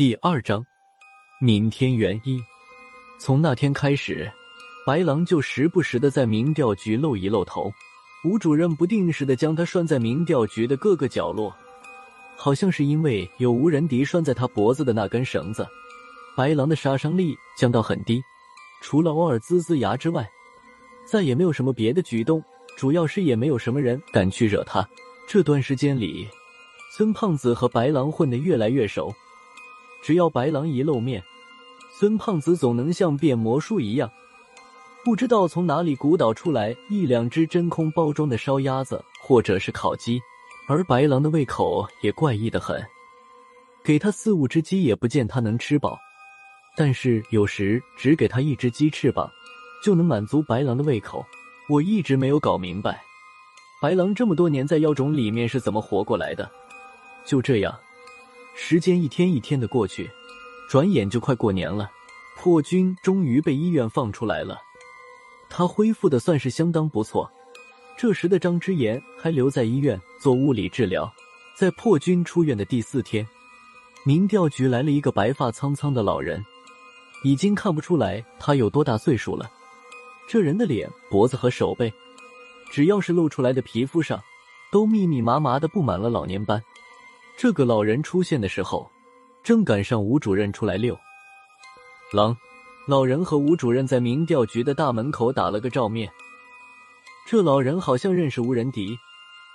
第二章，闵天元一。从那天开始，白狼就时不时的在民调局露一露头。吴主任不定时的将他拴在民调局的各个角落，好像是因为有无人敌拴在他脖子的那根绳子，白狼的杀伤力降到很低，除了偶尔呲呲牙之外，再也没有什么别的举动。主要是也没有什么人敢去惹他。这段时间里，孙胖子和白狼混得越来越熟。只要白狼一露面，孙胖子总能像变魔术一样，不知道从哪里鼓捣出来一两只真空包装的烧鸭子或者是烤鸡。而白狼的胃口也怪异的很，给他四五只鸡也不见他能吃饱，但是有时只给他一只鸡翅膀，就能满足白狼的胃口。我一直没有搞明白，白狼这么多年在妖种里面是怎么活过来的。就这样。时间一天一天的过去，转眼就快过年了。破军终于被医院放出来了，他恢复的算是相当不错。这时的张之言还留在医院做物理治疗。在破军出院的第四天，民调局来了一个白发苍苍的老人，已经看不出来他有多大岁数了。这人的脸、脖子和手背，只要是露出来的皮肤上，都密密麻麻的布满了老年斑。这个老人出现的时候，正赶上吴主任出来遛狼。老人和吴主任在民调局的大门口打了个照面。这老人好像认识吴仁迪，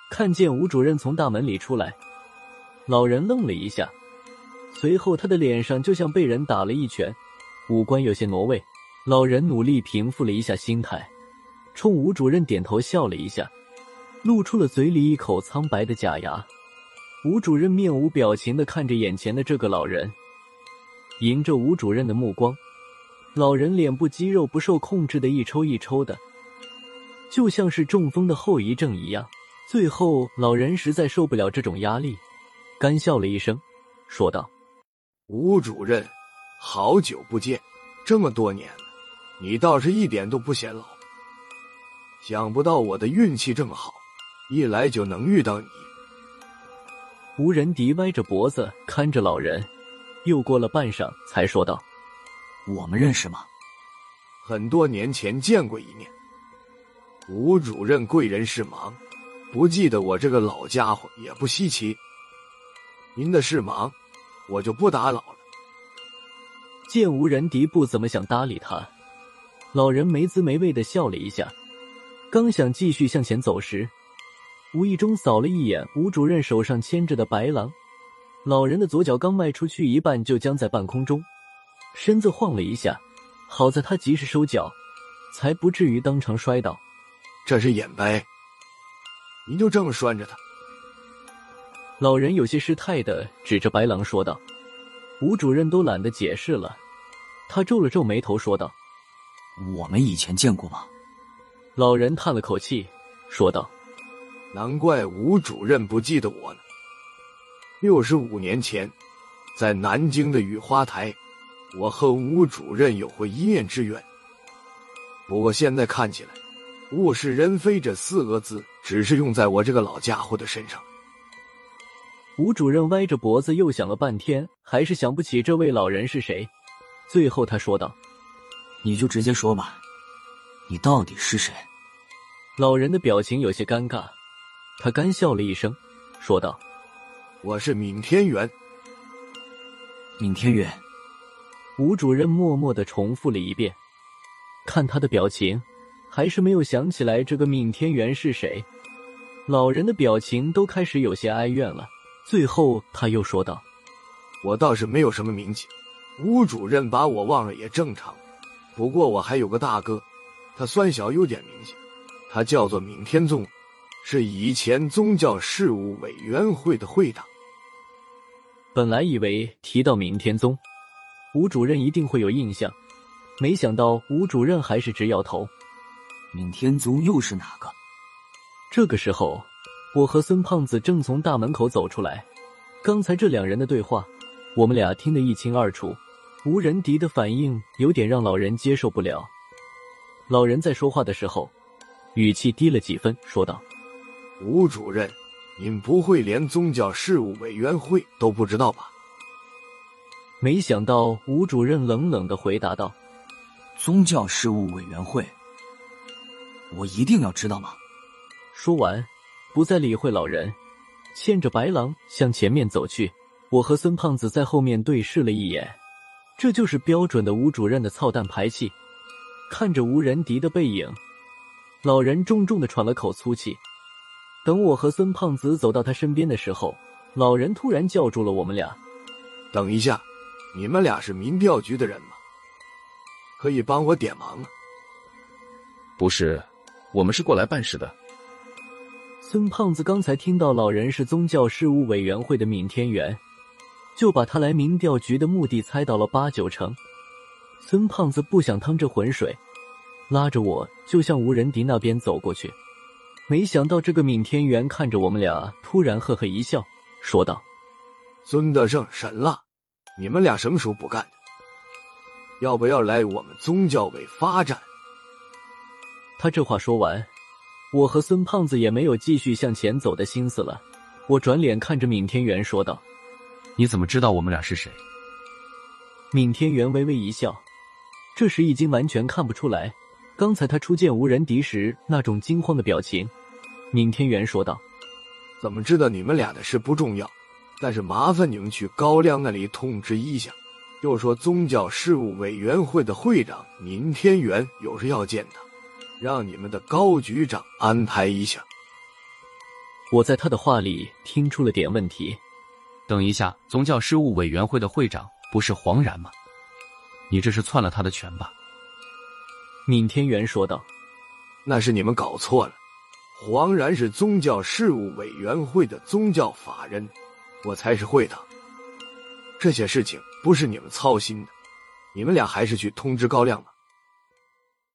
看见吴主任从大门里出来，老人愣了一下，随后他的脸上就像被人打了一拳，五官有些挪位。老人努力平复了一下心态，冲吴主任点头笑了一下，露出了嘴里一口苍白的假牙。吴主任面无表情的看着眼前的这个老人，迎着吴主任的目光，老人脸部肌肉不受控制的一抽一抽的，就像是中风的后遗症一样。最后，老人实在受不了这种压力，干笑了一声，说道：“吴主任，好久不见，这么多年，你倒是一点都不显老。想不到我的运气这么好，一来就能遇到你。”吴仁迪歪着脖子看着老人，又过了半晌，才说道：“我们认识吗？很多年前见过一面。吴主任贵人事忙，不记得我这个老家伙也不稀奇。您的事忙，我就不打扰了。”见吴仁迪不怎么想搭理他，老人没滋没味的笑了一下，刚想继续向前走时。无意中扫了一眼吴主任手上牵着的白狼，老人的左脚刚迈出去一半，就僵在半空中，身子晃了一下。好在他及时收脚，才不至于当场摔倒。这是眼白，您就这么拴着他？老人有些失态的指着白狼说道。吴主任都懒得解释了，他皱了皱眉头说道：“我们以前见过吗？”老人叹了口气说道。难怪吴主任不记得我呢。六十五年前，在南京的雨花台，我和吴主任有过一面之缘。不过现在看起来，“物是人非”这四个字只是用在我这个老家伙的身上。吴主任歪着脖子又想了半天，还是想不起这位老人是谁。最后他说道：“你就直接说吧，你到底是谁？”老人的表情有些尴尬。他干笑了一声，说道：“我是闵天元。”闵天元，吴主任默默的重复了一遍。看他的表情，还是没有想起来这个闵天元是谁。老人的表情都开始有些哀怨了。最后他又说道：“我倒是没有什么名气，吴主任把我忘了也正常。不过我还有个大哥，他算小有点名气，他叫做闵天宗。”是以前宗教事务委员会的会长。本来以为提到明天宗，吴主任一定会有印象，没想到吴主任还是直摇头。明天宗又是哪个？这个时候，我和孙胖子正从大门口走出来。刚才这两人的对话，我们俩听得一清二楚。吴仁迪的反应有点让老人接受不了。老人在说话的时候，语气低了几分，说道。吴主任，您不会连宗教事务委员会都不知道吧？没想到吴主任冷冷的回答道：“宗教事务委员会，我一定要知道吗？”说完，不再理会老人，牵着白狼向前面走去。我和孙胖子在后面对视了一眼，这就是标准的吴主任的操蛋排气。看着吴仁迪的背影，老人重重的喘了口粗气。等我和孙胖子走到他身边的时候，老人突然叫住了我们俩：“等一下，你们俩是民调局的人吗？可以帮我点忙吗？”“不是，我们是过来办事的。”孙胖子刚才听到老人是宗教事务委员会的闵天元，就把他来民调局的目的猜到了八九成。孙胖子不想趟这浑水，拉着我就向吴仁迪那边走过去。没想到这个闵天元看着我们俩，突然呵呵一笑，说道：“孙德胜、神了，你们俩什么时候不干的？要不要来我们宗教委发展？”他这话说完，我和孙胖子也没有继续向前走的心思了。我转脸看着闵天元说道：“你怎么知道我们俩是谁？”闵天元微微一笑，这时已经完全看不出来。刚才他初见无人敌时那种惊慌的表情，闵天元说道：“怎么知道你们俩的事不重要，但是麻烦你们去高亮那里通知一下，就说宗教事务委员会的会长闵天元有事要见他，让你们的高局长安排一下。”我在他的话里听出了点问题。等一下，宗教事务委员会的会长不是黄然吗？你这是篡了他的权吧？闵天元说道：“那是你们搞错了，黄然是宗教事务委员会的宗教法人，我才是会的。这些事情不是你们操心的，你们俩还是去通知高亮吧。”